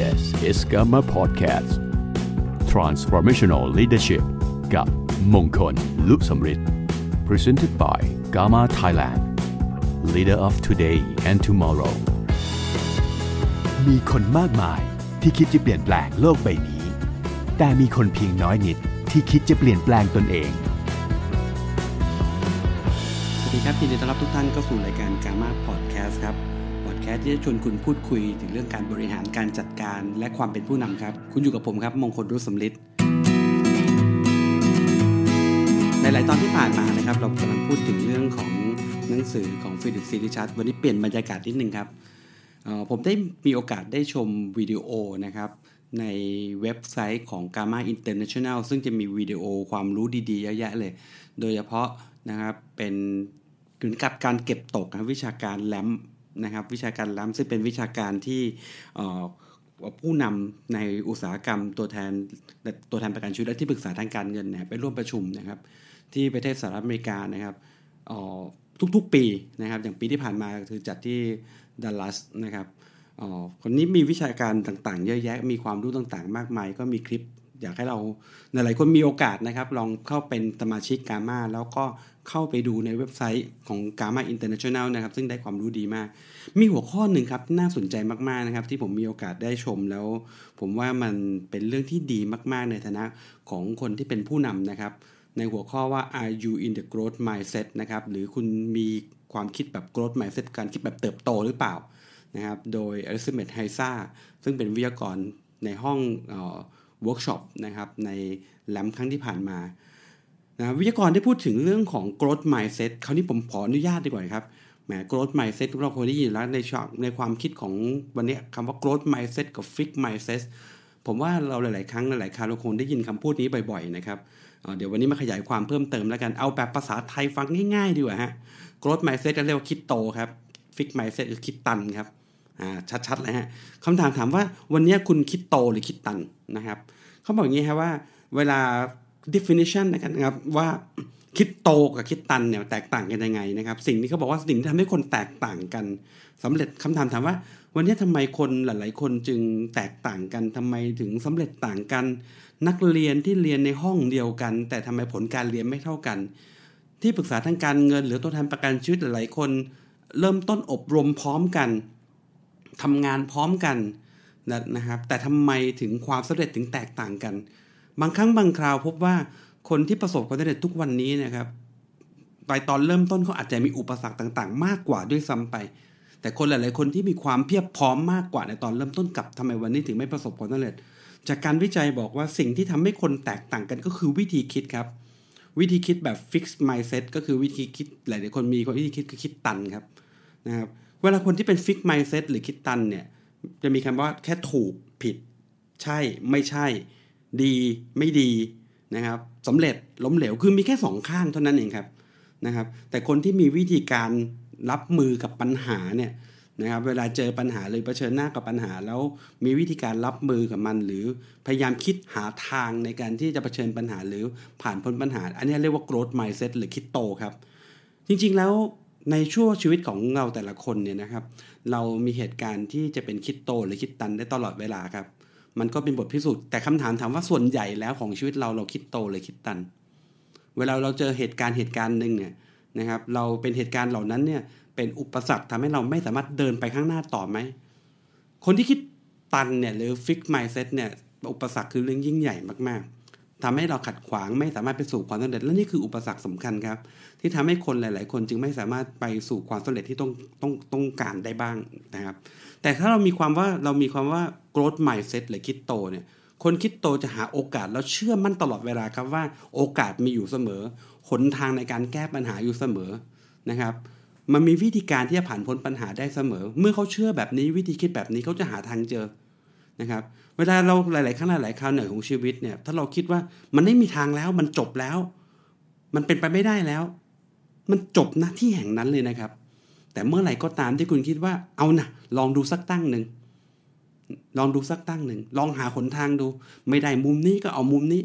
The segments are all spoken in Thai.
This is Gamma Podcast Transformational Leadership กับมงคลลุสมฤทธิ์ Presented by Gamma Thailand Leader of Today and Tomorrow มีคนมากมายที่คิดจะเปลี่ยนแปลงโลกใบนี้ แต่มีคนเพียงน้อยนิดที่คิดจะเปลี่ยนแปลงตนเอง สวัสดีครับยินดีต้อนรับทุกท่านเข้าสู่รายการกา m าพอดแคสต์ครับ แคสต์ที่จะชวนคุณพูดคุยถึงเรื่องการบริหารการจัดการและความเป็นผู้นำครับ คุณอยู่กับผมครับมงคลรุ่สมฤทธิ์ในหลายตอนที่ผ่านมานะครับ เรากำลังพูดถึงเรื่องของหนังสือของฟิลิปซีริชัดวันนี้เปลี่ยนบรรยากาศนิดนึงครับผมได้มีโอกาสได้ชมวิดีโอนะครับในเว็บไซต์ของ Gamma International ซึ่งจะมีวิดีโอความรู้ดีๆเยอะแยะเลย โดยเฉพาะนะครับเป็นถึงกับการเก็บตกนะวิชาการแลม นะครับวิชาการแลมซึ่งเป็นวิชาการที่ผู้นำในอุตสาหกรรมตัวแทนตัวแทนประกันชีวิตและที่ปรึกษาทางการเงินเนี่ยไปร่วมประชุมนะครับ ที่ประเทศสหรัฐอเมริกานะครับทุกๆปีนะครับ อย่างปีที่ผ่านมาคือจัดที่ดัลลัสนะครับคนนี้มีวิชาการต่างๆ เยอะแยะมีความรู้ต่างๆ มากมาย ก็มีคลิป อยากให้เราหลายๆคนมีโอกาสนะครับ ลองเข้าเป็นสมาชิกกา m าแล้วก็เข้าไปดูในเว็บไซต์ของ g a m a International นะครับ ซึ่งได้ความรู้ดีมาก มีหัวข้อหนึ่งครับ น่าสนใจมาก ๆ นะครับ ที่ผมมีโอกาสได้ชมแล้ว ผมว่ามันเป็นเรื่องที่ดีมากๆ ในฐานะของคนที่เป็นผู้นำนะครับ ในหัวข้อว่า are you in the growth mindset นะครับ หรือคุณมีความคิดแบบ growth mindset การคิดแบบเติบโตหรือเปล่านะครับ โดย a l i s m e t h a i s a ซึ่งเป็นวิทยากรในห้อง เวิร์กช็อปนะครับในแลมครั้งที่ผ่านมานะวิทยากรได้พูดถึงเรื่องของ growth mindset คราวนี้ผมขออนุญาตดีกว่าครับแหม growth mindset ทุกเราเคยได้ยินแล้วในชอบในความคิดของวันนี้คำว่า growth mindset กับ fixed mindset ผมว่าเราหลาย ๆ ครั้งหลายๆครั้งเราคงได้ยินคำพูดนี้บ่อย ๆ นะครับเดี๋ยววันนี้มาขยายความเพิ่มเติมแล้วกัน เอาแบบภาษาไทยฟังง่าย ๆ ดีกว่าฮะ growth mindset เรียกว่าคิดโตครับ fixed mindset คือคิดตันครับชัดๆเลยฮะคำถามถามว่าวันนี้คุณคิดโตหรือคิดตันนะครับ เขาบอกอย่างนี้ครับว่าเวลา definition นะครับว่าคิดโตกับคิดตันเนี่ยแตกต่างกันยังไงนะครับ สิ่งที่เขาบอกว่าสิ่งที่ทำให้คนแตกต่างกันสำเร็จคำถามถามว่า วันนี้ทำไมคนหลาย ๆ คนจึงแตกต่างกันทำไมถึงสำเร็จต่างกัน นักเรียนที่เรียนในห้องเดียวกัน แต่ทำไมผลการเรียนไม่เท่ากัน ที่ปรึกษาทางการเงิน หรือตัวแทนประกันชีวิตหลาย ๆ คน เริ่มต้นอบรมพร้อมกันทำงานพร้อมกัน นะนะครับ แต่ทำไมถึงความสำเร็จถึงแตกต่างกัน บางครั้งบางคราวพบว่าคนที่ประสบความสำเร็จทุกวันนี้นะครับไปตอนเริ่มต้นเขาอาจจะมีอุปสรรคต่าง ๆ มากกว่าด้วยซ้ำไป แต่คนหลาย ๆ คนที่มีความเพียบพร้อมมากกว่าในตอนเริ่มต้นกับทำไมวันนี้ถึงไม่ประสบความสำเร็จ จากการวิจัยบอกว่าสิ่งที่ทำให้คนแตกต่างกันก็คือวิธีคิดครับ วิธีคิดแบบ fixed mindset ก็คือวิธีคิดหลาย ๆ คนมีวิธีคิดคือคิดตันครับนะครับ เวลาคนที่เป็น fixed mindset หรือคิดตันเนี่ย จะมีคำว่าแค่ถูกผิด ใช่ไม่ใช่ ดีไม่ดีนะครับสำเร็จล้มเหลวคือมีแค่สองข้างเท่านั้นเองครับนะครับ แต่คนที่มีวิธีการรับมือกับปัญหาเนี่ยนะครับเวลาเจอปัญหาหรือเผชิญหน้ากับปัญหา แล้วมีวิธีการรับมือกับมัน หรือพยายามคิดหาทางในการที่จะเผชิญปัญหาหรือผ่านพ้นปัญหา อันนี้เรียกว่า growth mindset หรือคิดโตครับ จริงๆแล้ว ในช่วงชีวิตของเราแต่ละคนเนี่ยนะครับ เรามีเหตุการณ์ที่จะเป็นคิดโตหรือคิดตันได้ตลอดเวลาครับ มันก็เป็นบทพิสูจน์แต่คำถามถามว่าส่วนใหญ่แล้วของชีวิตเราเราคิดโตหรือคิดตัน เวลาเราเจอเหตุการณ์เหตุการณ์หนึ่งเนี่ยนะครับ เราเป็นเหตุการณ์เหล่านั้นเนี่ยเป็นอุปสรรคทำให้เราไม่สามารถเดินไปข้างหน้าต่อไหมคนที่คิดตันเนี่ยหรือฟิกไมซ์เซ็ตเนี่ยอุปสรรคคือเรื่องยิ่งใหญ่มากๆ ทำให้เราขัดขวางไม่สามารถไปสู่ความสำเร็จ และนี่คืออุปสรรคสำคัญครับ ที่ทำให้คนหลาย ๆ คนจึงไม่สามารถไปสู่ความสำเร็จที่ต้องต้องต้องการได้บ้างนะครับ แต่ถ้าเรามีความว่าเรามีความว่า growth mindset หรือคิดโตเนี่ยคนคิดโตจะหาโอกาสแล้วเชื่อมั่นตลอดเวลาครับว่าโอกาสมีอยู่เสมอหนทางในการแก้ปัญหาอยู่เสมอนะครับมันมีวิธีการที่จะผ่านพ้นปัญหาได้เสมอ เมื่อเขาเชื่อแบบนี้วิธีคิดแบบนี้เขาจะหาทางเจอ นะครับเวลาเราหลาย ๆ ครั้งหลาย ๆ คราวเหนื่อยของชีวิตเนี่ยถ้าเราคิดว่ามันไม่มีทางแล้วมันจบแล้ว มันเป็นไปไม่ได้แล้ว มันจบหน้าที่แห่งนั้นเลยนะครับ แต่เมื่อไหร่ก็ตามที่คุณคิดว่าเอานะลองดูสักตั้งหนึ่งลองดูสักตั้งหนึ่งลองหาหนทางดู ไม่ได้มุมนี้ก็เอามุมนี้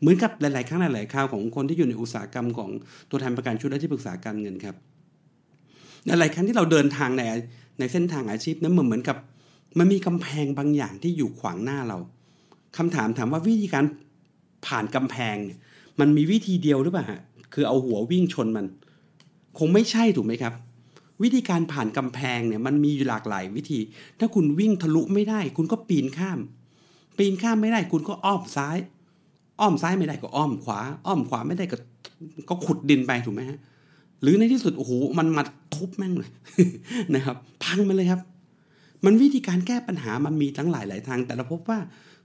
เหมือนกับหลาย ๆ ครั้งหลาย ๆ คราวของคนที่อยู่ในอุตสาหกรรมของตัวแทนประกันชีวิตและที่ปรึกษาการเงินครับหลาย ๆ ครั้งที่เราเดินทางในในเส้นทางอาชีพนั้นเหมือนเหมือนกับ มันมีกำแพงบางอย่างที่อยู่ขวางหน้าเราคำถามถามว่าวิธีการผ่านกำแพงเนี่ยมันมีวิธีเดียวหรือเปล่าฮะคือเอาหัววิ่งชนมัน คงไม่ใช่ถูกไหมครับ วิธีการผ่านกำแพงเนี่ยมันมีอยู่หลากหลายวิธี ถ้าคุณวิ่งทะลุไม่ได้ คุณก็ปีนข้าม ปีนข้ามไม่ได้ คุณก็อ้อมซ้าย อ้อมซ้ายไม่ได้ก็อ้อมขวา อ้อมขวาไม่ได้ก็ก็ขุดดินไปถูกไหมฮะหรือในที่สุดโอ้โหมันมาทุบแม่งเลยนะครับ พังมันเลยครับ มันวิธีการแก้ปัญหามันมีทั้งหลายหลายทาง แต่เราพบว่า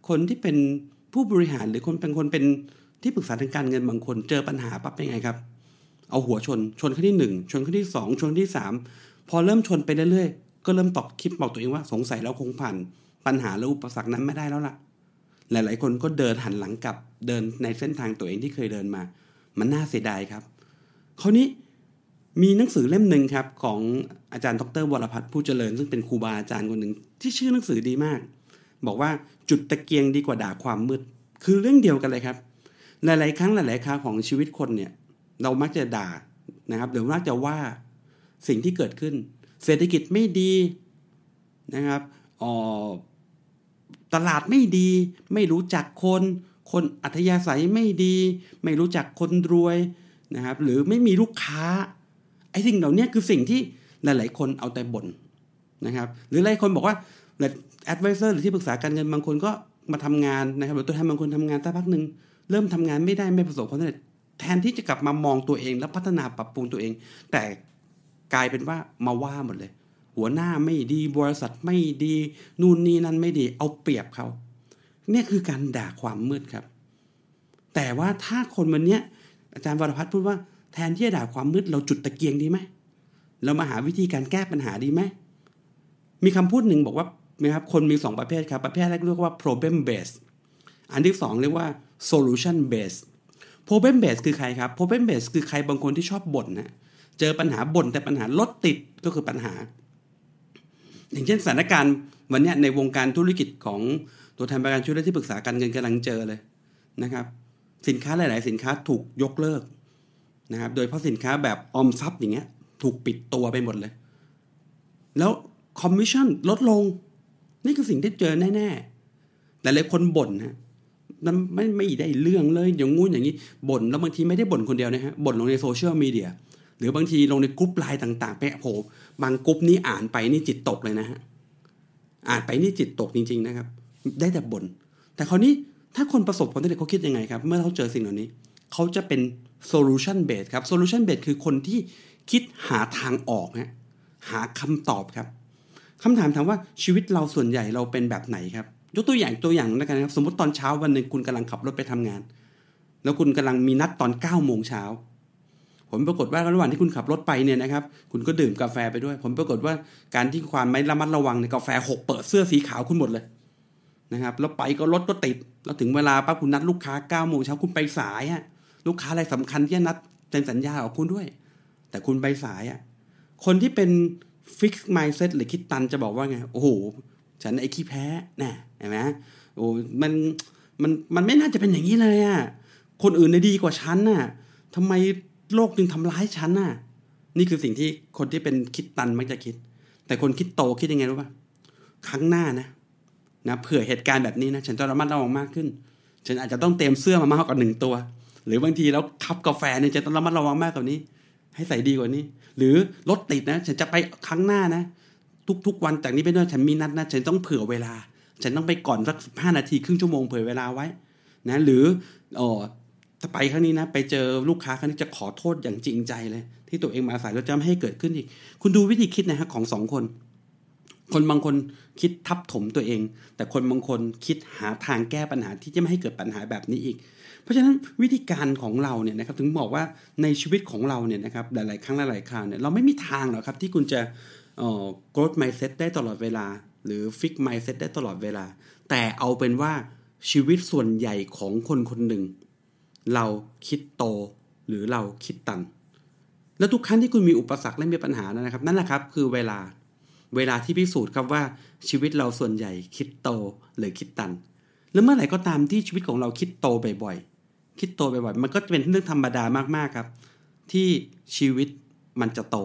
คนที่เป็นผู้บริหารหรือคนเป็นคนเป็นที่ปรึกษาทางการเงินบางคนเจอปัญหาปั๊บเป็นไงครับ เอาหัวชนชนขั้นที่หนึ่งชนขั้นที่สองชนที่สามพอเริ่มชนไปเรื่อยๆ ก็เริ่มตอกคิดบอกตัวเองว่าสงสัยแล้วคงผ่านปัญหาและอุปสรรคนั้นไม่ได้แล้วล่ะ หลายๆ คนก็เดินหันหลังกลับเดินในเส้นทางตัวเองที่เคยเดินมา มันน่าเสียดายครับคราวนี้ มีหนังสือเล่มหนึ่งครับของอาจารย์ดรวรพัฒน์ผู้เจริญ ซึ่งเป็นครูบาอาจารย์คนหนึ่งที่ชื่อหนังสือดีมาก บอกว่าจุดตะเกียงดีกว่าด่าความมืด คือเรื่องเดียวกันเลยครับ หลาย ๆ ครั้งหลาย ๆ ครั้งของชีวิตคนเนี่ยเรามักจะด่านะครับหรือมักจะว่าสิ่งที่เกิดขึ้น เศรษฐกิจไม่ดีนะครับอ๋อตลาดไม่ดี ไม่รู้จักคน คนอัธยาศัยไม่ดี ไม่รู้จักคนรวยนะครับหรือไม่มีลูกค้า ไอ้สิ่งเหล่านี้คือสิ่งที่หลาย ๆ คนเอาแต่บ่นนะครับ หรือหลายคนบอกว่าแอดไวเซอร์หรือที่ปรึกษาการเงินบางคนก็มาทำงานนะครับหรือตัวแทนบางคนทำงานสักพักหนึ่งเริ่มทำงานไม่ได้ไม่ประสบความสำเร็จแทนที่จะกลับมามองตัวเอง แล้วพัฒนาปรับปรุงตัวเอง แต่กลายเป็นว่ามาว่าหมดเลย หัวหน้าไม่ดีบริษัทไม่ดีนู่นนี่นั่นไม่ดีเอาเปรียบเขาเนี่ยคือการด่าความมืดครับ แต่ว่าถ้าคนวันนี้อาจารย์วรพัฒน์พูดว่า แทนที่จะด่าความมืดเราจุดตะเกียงดีไหมเรามาหาวิธีการแก้ปัญหาดีไหมมีคำพูดหนึ่งบอกว่านะครับคนมี 2 ประเภทครับ ประเภทแรกเรียกว่า problem based อันที่ 2 เรียกว่า solution based problem based คือใครครับ problem based คือใครบางคนที่ชอบบ่นนะเจอปัญหาบ่นแต่ปัญหารถติดก็คือปัญหา อย่างเช่นสถานการณ์วันนี้ในวงการธุรกิจของตัวแทนประกันช่วยที่ปรึกษาการเงินกำลังเจอเลยนะครับ สินค้าหลาย ๆ สินค้าถูกยกเลิก นะครับ โดยเพราะสินค้าแบบออมทรัพย์อย่างเงี้ย ถูกปิดตัวไปหมดเลย แล้วคอมมิชชั่นลดลง นี่คือสิ่งที่เจอแน่ๆ แต่หลายคนบ่นนะมันไม่ไม่ได้เรื่องเลยอย่างงู้นอย่างนี้บ่นแล้วบางทีไม่ได้บ่นคนเดียวนะฮะบ่นลงในโซเชียลมีเดียหรือบางทีลงในกรุ๊ปไลน์ต่างๆไปโผบางกรุ๊ปนี้อ่านไปนี่จิตตกเลยนะฮะอ่านไปนี่จิตตกจริง ๆนะครับ ได้แต่บ่นแต่คราวนี้ถ้าคนประสบผลสำเร็จเขาคิดยังไงครับ เมื่อเขาเจอสิ่งเหล่านี้ เขาจะเป็น solution based ครับ solution based คือคนที่คิดหาทางออกฮะหาคำตอบครับคำถามถามว่าชีวิตเราส่วนใหญ่เราเป็นแบบไหนครับ ยกตัวอย่างตัวอย่างแล้วกันครับ สมมติตอนเช้าวันหนึ่งคุณกำลังขับรถไปทำงาน แล้วคุณกำลังมีนัดตอน9ก้าโมงเช้าผลปรากฏว่าระหว่างที่คุณขับรถไปเนี่ยนะครับคุณก็ดื่มกาแฟไปด้วย ผลปรากฏว่าการที่ความไม่ระมัดระวังในกาแฟหกเปิดเสื้อสีขาวคุณหมดเลยนะครับแล้วไปก็รถก็ติดแล้วถึงเวลาปั๊บคุณนัดลูกค้า9ก้าโมงเช้าคุณไปสายอะ ลูกค้าอะไรสำคัญที่นัดเซ็นสัญญากับคุณด้วย แต่คุณไปสายอะคนที่เป็น fixed mindset หรือคิดตันจะบอกว่าไง โอ้โห ฉันไอ้ขี้แพ้น่ะเห็นไหมโอ้มันมันมันไม่น่าจะเป็นอย่างนี้เลยอะคนอื่นได้ดีกว่าฉันน่ะทำไมโลกจึงทำร้ายฉันน่ะ นี่คือสิ่งที่คนที่เป็นคิดตันมักจะคิด แต่คนคิดโตคิดยังไงรู้ป่ะครั้งหน้านะนะเผื่อเหตุการณ์แบบนี้นะ ฉันจะระมัดระวังมากขึ้น ฉันอาจจะต้องเตรียมเสื้อมามากกว่าหนึ่งตัว หรือบางทีแล้วคับกาแฟเนี่ยจะต้องระมัดระวังมากกว่านี้ ให้ใส่ดีกว่านี้ หรือรถติดนะ ฉันจะไปครั้งหน้านะ ทุกๆวันจากนี้ไปด้วยฉันมีนัดนะฉันต้องเผื่อเวลา ฉันต้องไปก่อนสักห้านาทีครึ่งชั่วโมงเผื่อเวลาไว้ นะ หรืออ๋อถ้าไปครั้งนี้นะ ไปเจอลูกค้าครั้งนี้จะขอโทษอย่างจริงใจเลย ที่ตัวเองมาสายแล้วจะไม่ให้เกิดขึ้นอีก คุณดูวิธีคิดนะฮะของสองคน คนบางคนคิดทับถมตัวเอง แต่คนบางคนคิดหาทางแก้ปัญหาที่จะไม่ให้เกิดปัญหาแบบนี้อีก เพราะฉะนั้นวิธีการของเราเนี่ยนะครับถึงบอกว่าในชีวิตของเราเนี่ยนะครับหลาย ๆ ครั้งหลายๆคราวเนี่ยเราไม่มีทางหรอกครับที่คุณจะเอ่อ growth mindset ได้ตลอดเวลา หรือ fix mindset ได้ตลอดเวลา แต่เอาเป็นว่าชีวิตส่วนใหญ่ของคนคนหนึ่ง เราคิดโตหรือเราคิดตัน แล้วทุกครั้งที่คุณมีอุปสรรคและมีปัญหานะครับ นั่นแหละครับคือเวลาเวลาที่พิสูจน์ครับว่าชีวิตเราส่วนใหญ่คิดโตหรือคิดตัน แล้วเมื่อไหร่ก็ตามที่ชีวิตของเราคิดโตบ่อยๆ คิดโตบ่อยๆมันก็จะเป็นเรื่องธรรมดามากๆครับ ที่ชีวิตมันจะโต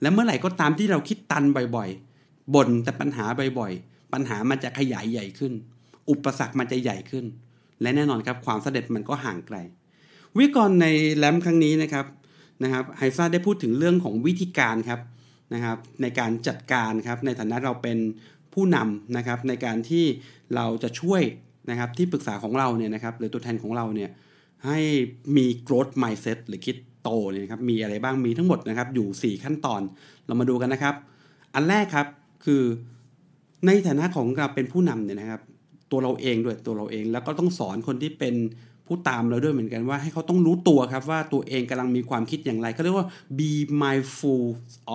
และเมื่อไหร่ก็ตามที่เราคิดตันบ่อยๆบ่นแต่ปัญหาบ่อยๆปัญหามันจะขยายใหญ่ขึ้น อุปสรรคมันจะใหญ่ขึ้น และแน่นอนครับความเสำเร็จมันก็ห่างไกล วิกรในแลมครั้งนี้นะครับนะครับไฮซ่าได้พูดถึงเรื่องของวิธีการครับนะครับ ในการจัดการครับในฐานะเราเป็นผู้นำนะครับในการที่เราจะช่วยนะครับที่ปรึกษาของเราเนี่ยนะครับหรือตัวแทนของเราเนี่ย ให้มี growth mindset หรือคิดโตเนี่ยครับมีอะไรบ้างมีทั้งหมดนะครับอยู่ 4 ขั้นตอนเรามาดูกันนะครับ อันแรกครับคือในฐานะของเราเป็นผู้นำเนี่ยนะครับ ตัวเราเองด้วยตัวเราเอง แล้วก็ต้องสอนคนที่เป็นผู้ตามเราด้วยเหมือนกันว่าให้เขาต้องรู้ตัวครับว่าตัวเองกำลังมีความคิดอย่างไรเขาเรียกว่า be mindful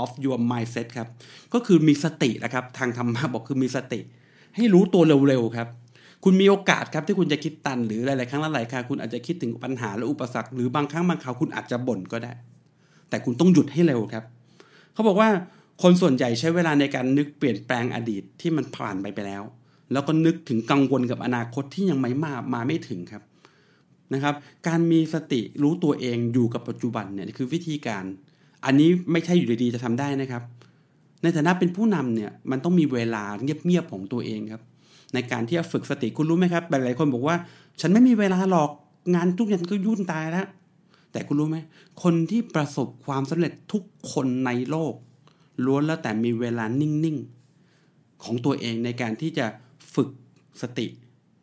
of your mindset ครับก็คือมีสตินะครับทางธรรมะบอกคือมีสติ ให้รู้ตัวเร็วๆครับ คุณมีโอกาสครับที่คุณจะคิดตัน หรือหลาย ๆ ครั้งหลายๆครั้งคุณอาจจะคิดถึงปัญหาและอุปสรรคหรือบางครั้งบางคราวคุณอาจจะบ่นก็ได้ แต่คุณต้องหยุดให้เร็วครับ เขาบอกว่าคนส่วนใหญ่ใช้เวลาในการนึกเปลี่ยนแปลงอดีตที่มันผ่านไปไปแล้ว แล้วก็นึกถึงกังวลกับอนาคตที่ยังไม่มามาไม่ถึงครับนะครับ การมีสติรู้ตัวเองอยู่กับปัจจุบันเนี่ยคือวิธีการ อันนี้ไม่ใช่อยู่ดีๆจะทำได้นะครับ ในฐานะเป็นผู้นำเนี่ยมันต้องมีเวลาเงียบๆของตัวเองครับ ในการที่จะฝึกสติคุณรู้ไหมครับหลายๆคนบอกว่า ฉันไม่มีเวลาหรอกงานทุกอย่างก็ยุ่นตายแล้วแต่คุณรู้ไหมคนที่ประสบความสำเร็จทุกคนในโลก ล้วนแล้วแต่มีเวลานิ่งๆ ของตัวเองในการที่จะฝึกสติ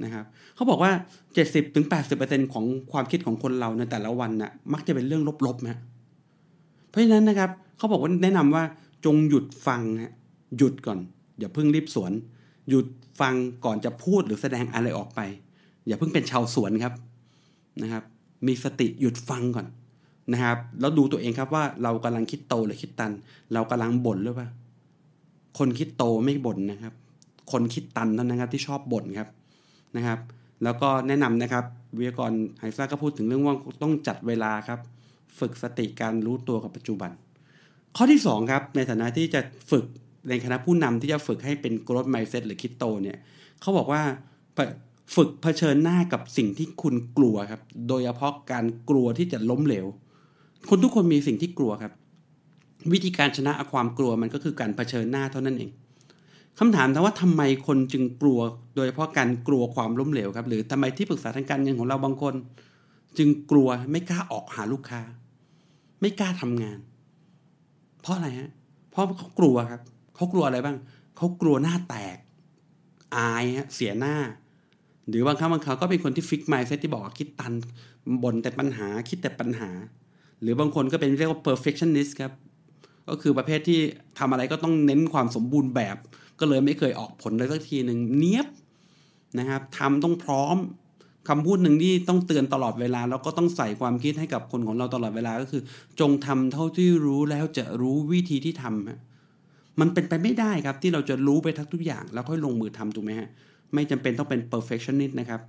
นะครับเขาบอกว่า 70-80%ของความคิดของคนเราในแต่ละวันนะ่ะมักจะเป็นเรื่องลบๆนะเพราะฉะนั้นนะครับเขาบอกว่าแนะนำว่าจงหยุดฟังฮะหยุดก่อนอย่าเพิ่งรีบสวน หยุดฟังก่อนจะพูดหรือแสดงอะไรออกไป อย่าเพิ่งเป็นชาวสวนครับนะครับ มีสติหยุดฟังก่อนนะครับ แล้วดูตัวเองครับว่าเรากำลังคิดโตหรือคิดตัน เรากำลังบ่นหรือเปล่าคนคิดโตไม่บ่นนะครับ คนคิดตันเท่านั้นครับที่ชอบบ่นครับนะครับ แล้วก็แนะนำนะครับวิทยากรไฮซ่าก็พูดถึงเรื่องว่าต้องจัดเวลาครับ ฝึกสติการรู้ตัวกับปัจจุบัน ข้อที่2ครับในฐานะที่จะฝึก ในคณะผู้นำที่จะฝึกให้เป็น growth mindset หรือคิดโตเนี่ยเขาบอกว่าฝึกเผชิญหน้ากับสิ่งที่คุณกลัวครับ โดยเฉพาะการกลัวที่จะล้มเหลว คนทุกคนมีสิ่งที่กลัวครับ วิธีการชนะความกลัวมันก็คือการเผชิญหน้าเท่านั้นเองคำถามถามว่าทำไมคนจึงกลัว โดยเฉพาะการกลัวความล้มเหลวครับ หรือทำไมที่ปรึกษาทางการเงินของเราบางคน จึงกลัวไม่กล้าออกหาลูกค้า ไม่กล้าทำงาน เพราะอะไรฮะเพราะเขากลัวครับ เขากลัวอะไรบ้าง เขากลัวหน้าแตก อายฮะเสียหน้า หรือบางครั้งบางคราวก็เป็นคนที่ฟิกไมซ์เซตที่บอกคิดตันบ่นแต่ปัญหาคิดแต่ปัญหา หรือบางคนก็เป็นเรียกว่า perfectionist ครับ ก็คือประเภทที่ทำอะไรก็ต้องเน้นความสมบูรณ์แบบ ก็เลยไม่เคยออกผลเลยสักทีหนึ่งเนี้ยบนะครับทำต้องพร้อมคำพูดหนึ่งที่ต้องเตือนตลอดเวลา แล้วก็ต้องใส่ความคิดให้กับคนของเราตลอดเวลาก็คือ จงทำเท่าที่รู้แล้วจะรู้วิธีที่ทำฮะ มันเป็นไปไม่ได้ครับที่เราจะรู้ไปทั้งทุกอย่างแล้วค่อยลงมือทำถูกไหมฮะไม่จำเป็นต้องเป็น perfectionist นะครับ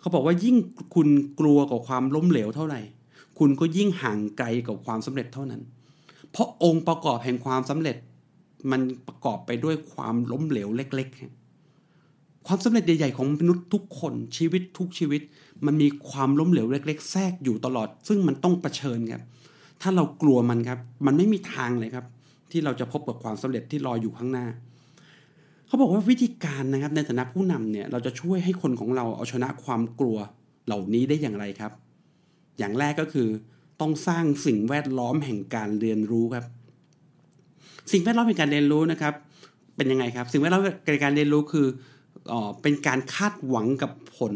เขาบอกว่ายิ่งคุณกลัวกับความล้มเหลวเท่าไหร่ คุณก็ยิ่งห่างไกลกับความสำเร็จเท่านั้น เพราะองค์ประกอบแห่งความสำเร็จ มันประกอบไปด้วยความล้มเหลวเล็ก ๆ ความสำเร็จใหญ่ๆของมนุษย์ทุกคนชีวิตทุกชีวิต มันมีความล้มเหลวเล็ก ๆ แทรกอยู่ตลอด ซึ่งมันต้องเผชิญครับถ้าเรากลัวมันครับ มันไม่มีทางเลยครับ ที่เราจะพบกับความสำเร็จที่รออยู่ข้างหน้า เขาบอกว่าวิธีการนะครับในฐานะผู้นำเนี่ยเราจะช่วยให้คนของเราเอาชนะความกลัวเหล่านี้ได้อย่างไรครับ อย่างแรกก็คือต้องสร้างสิ่งแวดล้อมแห่งการเรียนรู้ครับ สิ่งแวดล้อมแห่งการเรียนรู้นะครับ เป็นยังไงครับ สิ่งแวดล้อมในการเรียนรู้คือออเป็นการคาดหวังกับผล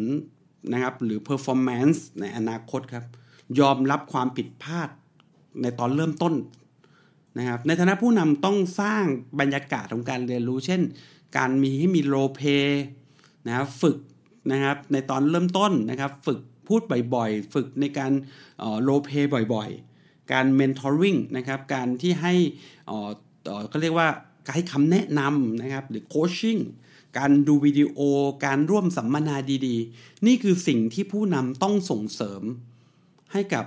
นะครับหรือ performance ในอนาคตครับ ยอมรับความผิดพลาดในตอนเริ่มต้น นะครับในฐานะผู้นำต้องสร้างบรรยากาศของการเรียนรู้ เช่น การมีให้มีโรเพนะครับฝึกนะครับในตอนเริ่มต้นนะครับฝึกพูดบ่อยๆ ฝึกในการโลเพบ่อยๆ การเมนทอริงนะครับการที่ให้ก็เรียกว่าให้คำแนะนำนะครับหรือโคชชิ่งการดูวิดีโอ การร่วมสัมมนาดีๆ นี่คือสิ่งที่ผู้นำต้องส่งเสริมให้กับ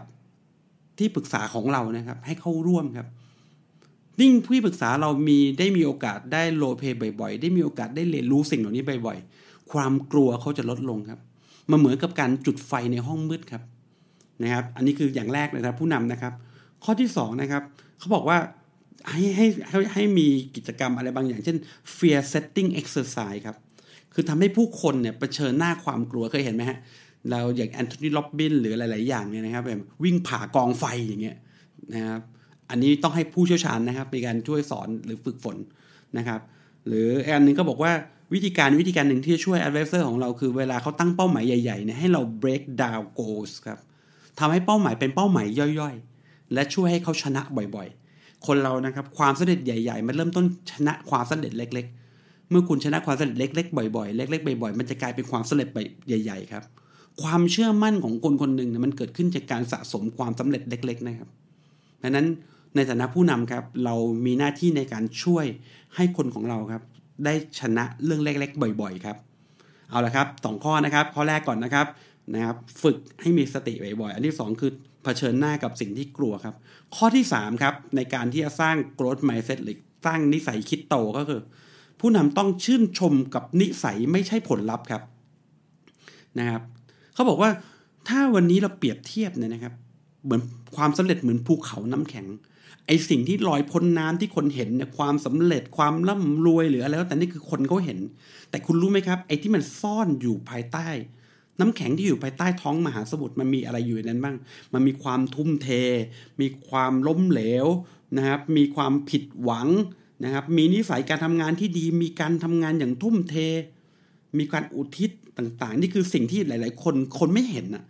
ที่ปรึกษาของเรานะครับ ให้เข้าร่วมครับ ยิ่งผู้ปรึกษาเรามีได้มีโอกาสได้โลเพบ่อยๆ ได้มีโอกาสได้เรียนรู้สิ่งเหล่านี้บ่อยๆ ความกลัวเขาจะลดลงครับ มันเหมือนกับการจุดไฟในห้องมืดครับนะครับ อันนี้คืออย่างแรกนะครับผู้นำนะครับ ข้อที่2นะครับเขาบอกว่าให้ให้ให้ให้มีกิจกรรมอะไรบางอย่าง เช่น fear setting exercise ครับ คือทำให้ผู้คนเนี่ยเผชิญหน้าความกลัวเคยเห็นไหมฮะเราอย่างแอนโทนีล็อบบินหรือหลาย ๆ อย่างเนี่ยนะครับแบบวิ่งผ่ากองไฟอย่างเงี้ยนะครับ อันนี้ต้องให้ผู้เชี่ยวชาญนะครับในการช่วยสอนหรือฝึกฝนนะครับ หรืออันนึงก็บอกว่าวิธีการวิธีการหนึ่งที่จะช่วย advisor ของเราคือเวลาเขาตั้งเป้าหมายใหญ่ๆเนี่ยให้เรา break down goals ครับทำให้เป้าหมายเป็นเป้าหมายย่อยๆ และช่วยให้เขาชนะบ่อยๆ คนเรานะครับความสำเร็จใหญ่ๆ มันเริ่มต้นชนะความสำเร็จเล็ก ๆ เมื่อคุณชนะความสำเร็จเล็ก ๆ บ่อยๆ เล็ก ๆ บ่อยๆ มันจะกลายเป็นความสำเร็จใหญ่ๆ ครับ ความเชื่อมั่นของคนคนหนึ่งเนี่ยมันเกิดขึ้นจากการสะสมความสำเร็จเล็ก ๆ นะครับเพราะนั้น ในฐานะผู้นำครับเรามีหน้าที่ในการช่วยให้คนของเราครับได้ชนะเรื่องเล็กๆ บ่อย ๆ ครับ เอาละครับสองข้อนะครับ ข้อแรกก่อนนะครับนะครับฝึกให้มีสติบ่อยๆ อันที่ 2 คือเผชิญหน้ากับสิ่งที่กลัวครับ ข้อที่3ครับในการที่จะสร้าง growth mindset หรือสร้างนิสัยคิดโตก็คือ ผู้นำต้องชื่นชมกับนิสัยไม่ใช่ผลลัพธ์ครับนะครับเขาบอกว่าถ้าวันนี้เราเปรียบเทียบเนี่ยนะครับ เหมือนความสำเร็จเหมือนภูเขาน้ำแข็ง ไอสิ่งที่ลอยพ้นน้ำที่คนเห็นเนี่ยความสำเร็จความร่ำรวยหรืออะไรแล้วแต่นี่คือคนเขาเห็น แต่คุณรู้ไหมครับ ไอที่มันซ่อนอยู่ภายใต้ น้ำแข็งที่อยู่ภายใต้ท้องมหาสมุทรมันมีอะไรอยู่ในนั้นบ้าง มันมีความทุ่มเท มีความล้มเหลวนะครับ มีความผิดหวังนะครับ มีนิสัยการทำงานที่ดี มีการทำงานอย่างทุ่มเท มีการอุทิศต่างๆ นี่คือสิ่งที่หลาย ๆ คนคนไม่เห็นอะ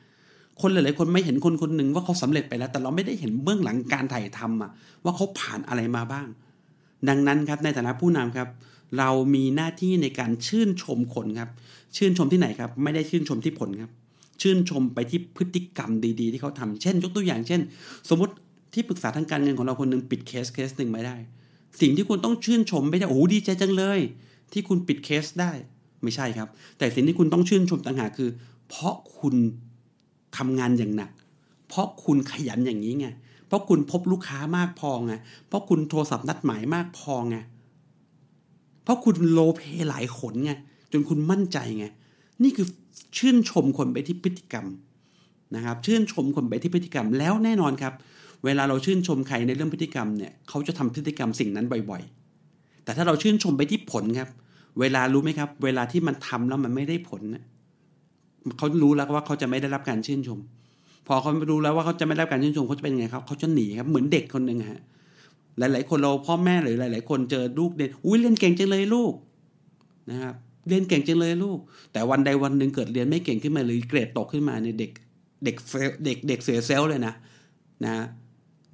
คนหลายๆคนไม่เห็นคนคนหนึ่งว่าเขาสำเร็จไปแล้ว แต่เราไม่ได้เห็นเบื้องหลังการถ่ายทำอะว่าเขาผ่านอะไรมาบ้าง ดังนั้นครับในฐานะผู้นำครับ เรามีหน้าที่ในการชื่นชมคนครับ ชื่นชมที่ไหนครับ ไม่ได้ชื่นชมที่ผลครับ ชื่นชมไปที่พฤติกรรมดีๆ ที่เขาทำเช่น ยกตัวอย่างเช่น สมมติที่ปรึกษาทางการเงินของเราคนหนึ่งปิดเคสเคสหนึ่งไม่ได้ สิ่งที่คุณต้องชื่นชมไม่ได้โอ้ดีใจจังเลย ที่คุณปิดเคสได้ไม่ใช่ครับ แต่สิ่งที่คุณต้องชื่นชมต่างหากคือ เพราะคุณ ทำงานอย่างหนัก เพราะคุณขยันอย่างนี้ไงเพราะคุณพบลูกค้ามากพอไงเพราะคุณโทรศัพท์นัดหมายมากพอไงเพราะคุณโลเพหลายขนไงจนคุณมั่นใจไงนี่คือชื่นชมคนไปที่พฤติกรรมนะครับชื่นชมคนไปที่พฤติกรรมแล้วแน่นอนครับ เวลาเราชื่นชมใครในเรื่องพฤติกรรมเนี่ยเขาจะทำพฤติกรรมสิ่งนั้นบ่อย ๆ แต่ถ้าเราชื่นชมไปที่ผลครับ เวลารู้ไหมครับ เวลาที่มันทำแล้วมันไม่ได้ผลเนี่ย เขารู้แล้วว่าเขาจะไม่ได้รับการชื่นชม พอเขารู้แล้วว่าเขาจะไม่ได้รับการชื่นชมเขาจะเป็นยังไงครับเขาจะหนีครับเหมือนเด็กคนหนึ่งฮะหลาย ๆ คนเราพ่อแม่หรือหลาย ๆ คนเจอลูกเด่นอุ้ยเรียนเก่งจังเลยลูกนะครับเรียนเก่งจังเลยลูก แต่วันใดวันหนึ่งเกิดเรียนไม่เก่งขึ้นมาหรือเกรดตกขึ้นมาเนี่ยเด็กเด็กเด็กเด็กเสียเซลล์เลยนะนะ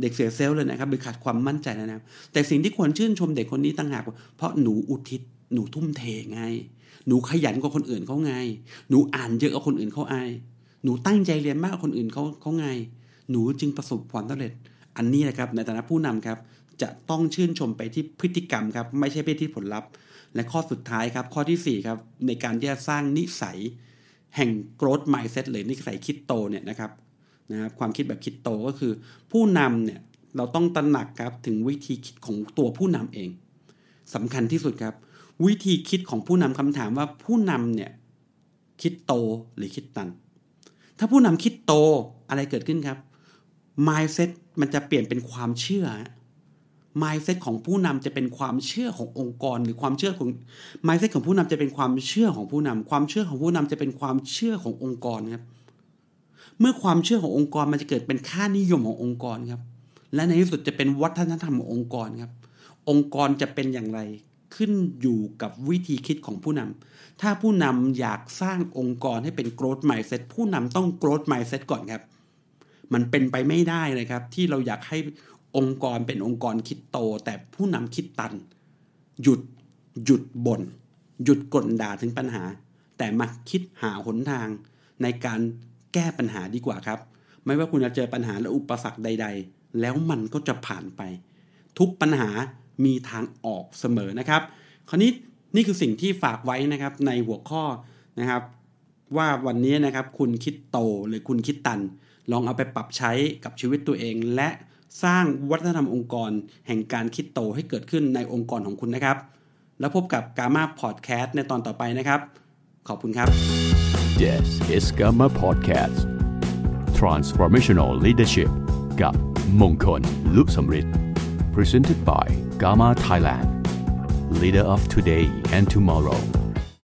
เด็กเสียเซลล์เลยนะครับหรือขาดความมั่นใจแล้วนะแต่สิ่งที่ควรชื่นชมเด็กคนนี้ต่างหาก เพราะหนูอุทิศหนูทุ่มเทไง หนูขยันกว่าคนอื่นเขาไง หนูอ่านเยอะกว่าคนอื่นเขาไอหนูตั้งใจเรียนมากกว่าคนอื่นเขาเขาไง หนูจึงประสบความสำเร็จ อันนี้แหละครับในฐานะผู้นำครับ จะต้องชื่นชมไปที่พฤติกรรมครับ ไม่ใช่ไปที่ผลลัพธ์ และข้อสุดท้ายครับ ข้อที่4ครับในการที่จะสร้างนิสัย แห่ง growth mindset หรือนิสัยคิดโตเนี่ยนะครับนะครับความคิดแบบคิดโตก็คือ ผู้นำเนี่ยเราต้องตระหนักครับถึงวิธีคิดของตัวผู้นำเองสำคัญที่สุดครับ วิธีคิดของผู้นำคำถามว่าผู้นำเนี่ยคิดโตหรือคิดตัน ถ้าผู้นำคิดโตอะไรเกิดขึ้นครับ mindset มันจะเปลี่ยนเป็นความเชื่อ mindset ของผู้นำจะเป็นความเชื่อขององค์กร หรือความเชื่อของ mindset ของผู้นำจะเป็นความเชื่อของผู้นำความเชื่อของผู้นำจะเป็นความเชื่อขององค์กรครับ เมื่อความเชื่อขององค์กรมันจะเกิดเป็นค่านิยมขององค์กรครับ และในที่สุดจะเป็นวัฒนธรรมขององค์กรครับ องค์กรจะเป็นอย่างไร ขึ้นอยู่กับวิธีคิดของผู้นำถ้าผู้นำอยากสร้างองค์กรให้เป็น growth mindset ผู้นำต้อง growth mindset ก่อนครับ มันเป็นไปไม่ได้เลยครับ ที่เราอยากให้องค์กรเป็นองค์กรคิดโต แต่ผู้นำคิดตัน หยุดหยุดบน่นหยุดกลด่าถึงปัญหา แต่มาคิดหาหนทาง ในการแก้ปัญหาดีกว่าครับ ไม่ว่าคุณจะเจอปัญหาและอุปสรรคใด ๆ แล้วมันก็จะผ่านไป ทุกปัญหา มีทางออกเสมอนะครับ คราวนี้นี่คือสิ่งที่ฝากไว้นะครับในหัวข้อนะครับ ว่าวันนี้นะครับคุณคิดโตหรือคุณคิดตัน ลองเอาไปปรับใช้กับชีวิตตัวเอง และสร้างวัฒนธรรมองค์กร แห่งการคิดโตให้เกิดขึ้นในองค์กรของคุณนะครับ แล้วพบกับกามาพอดแคสต์ในตอนต่อไปนะครับ ขอบคุณครับ This is Gamma Podcast Transformational Leadership กับมงคลลุสมฤทธิ์ Presented by Gamma Thailand. Leader of today and tomorrow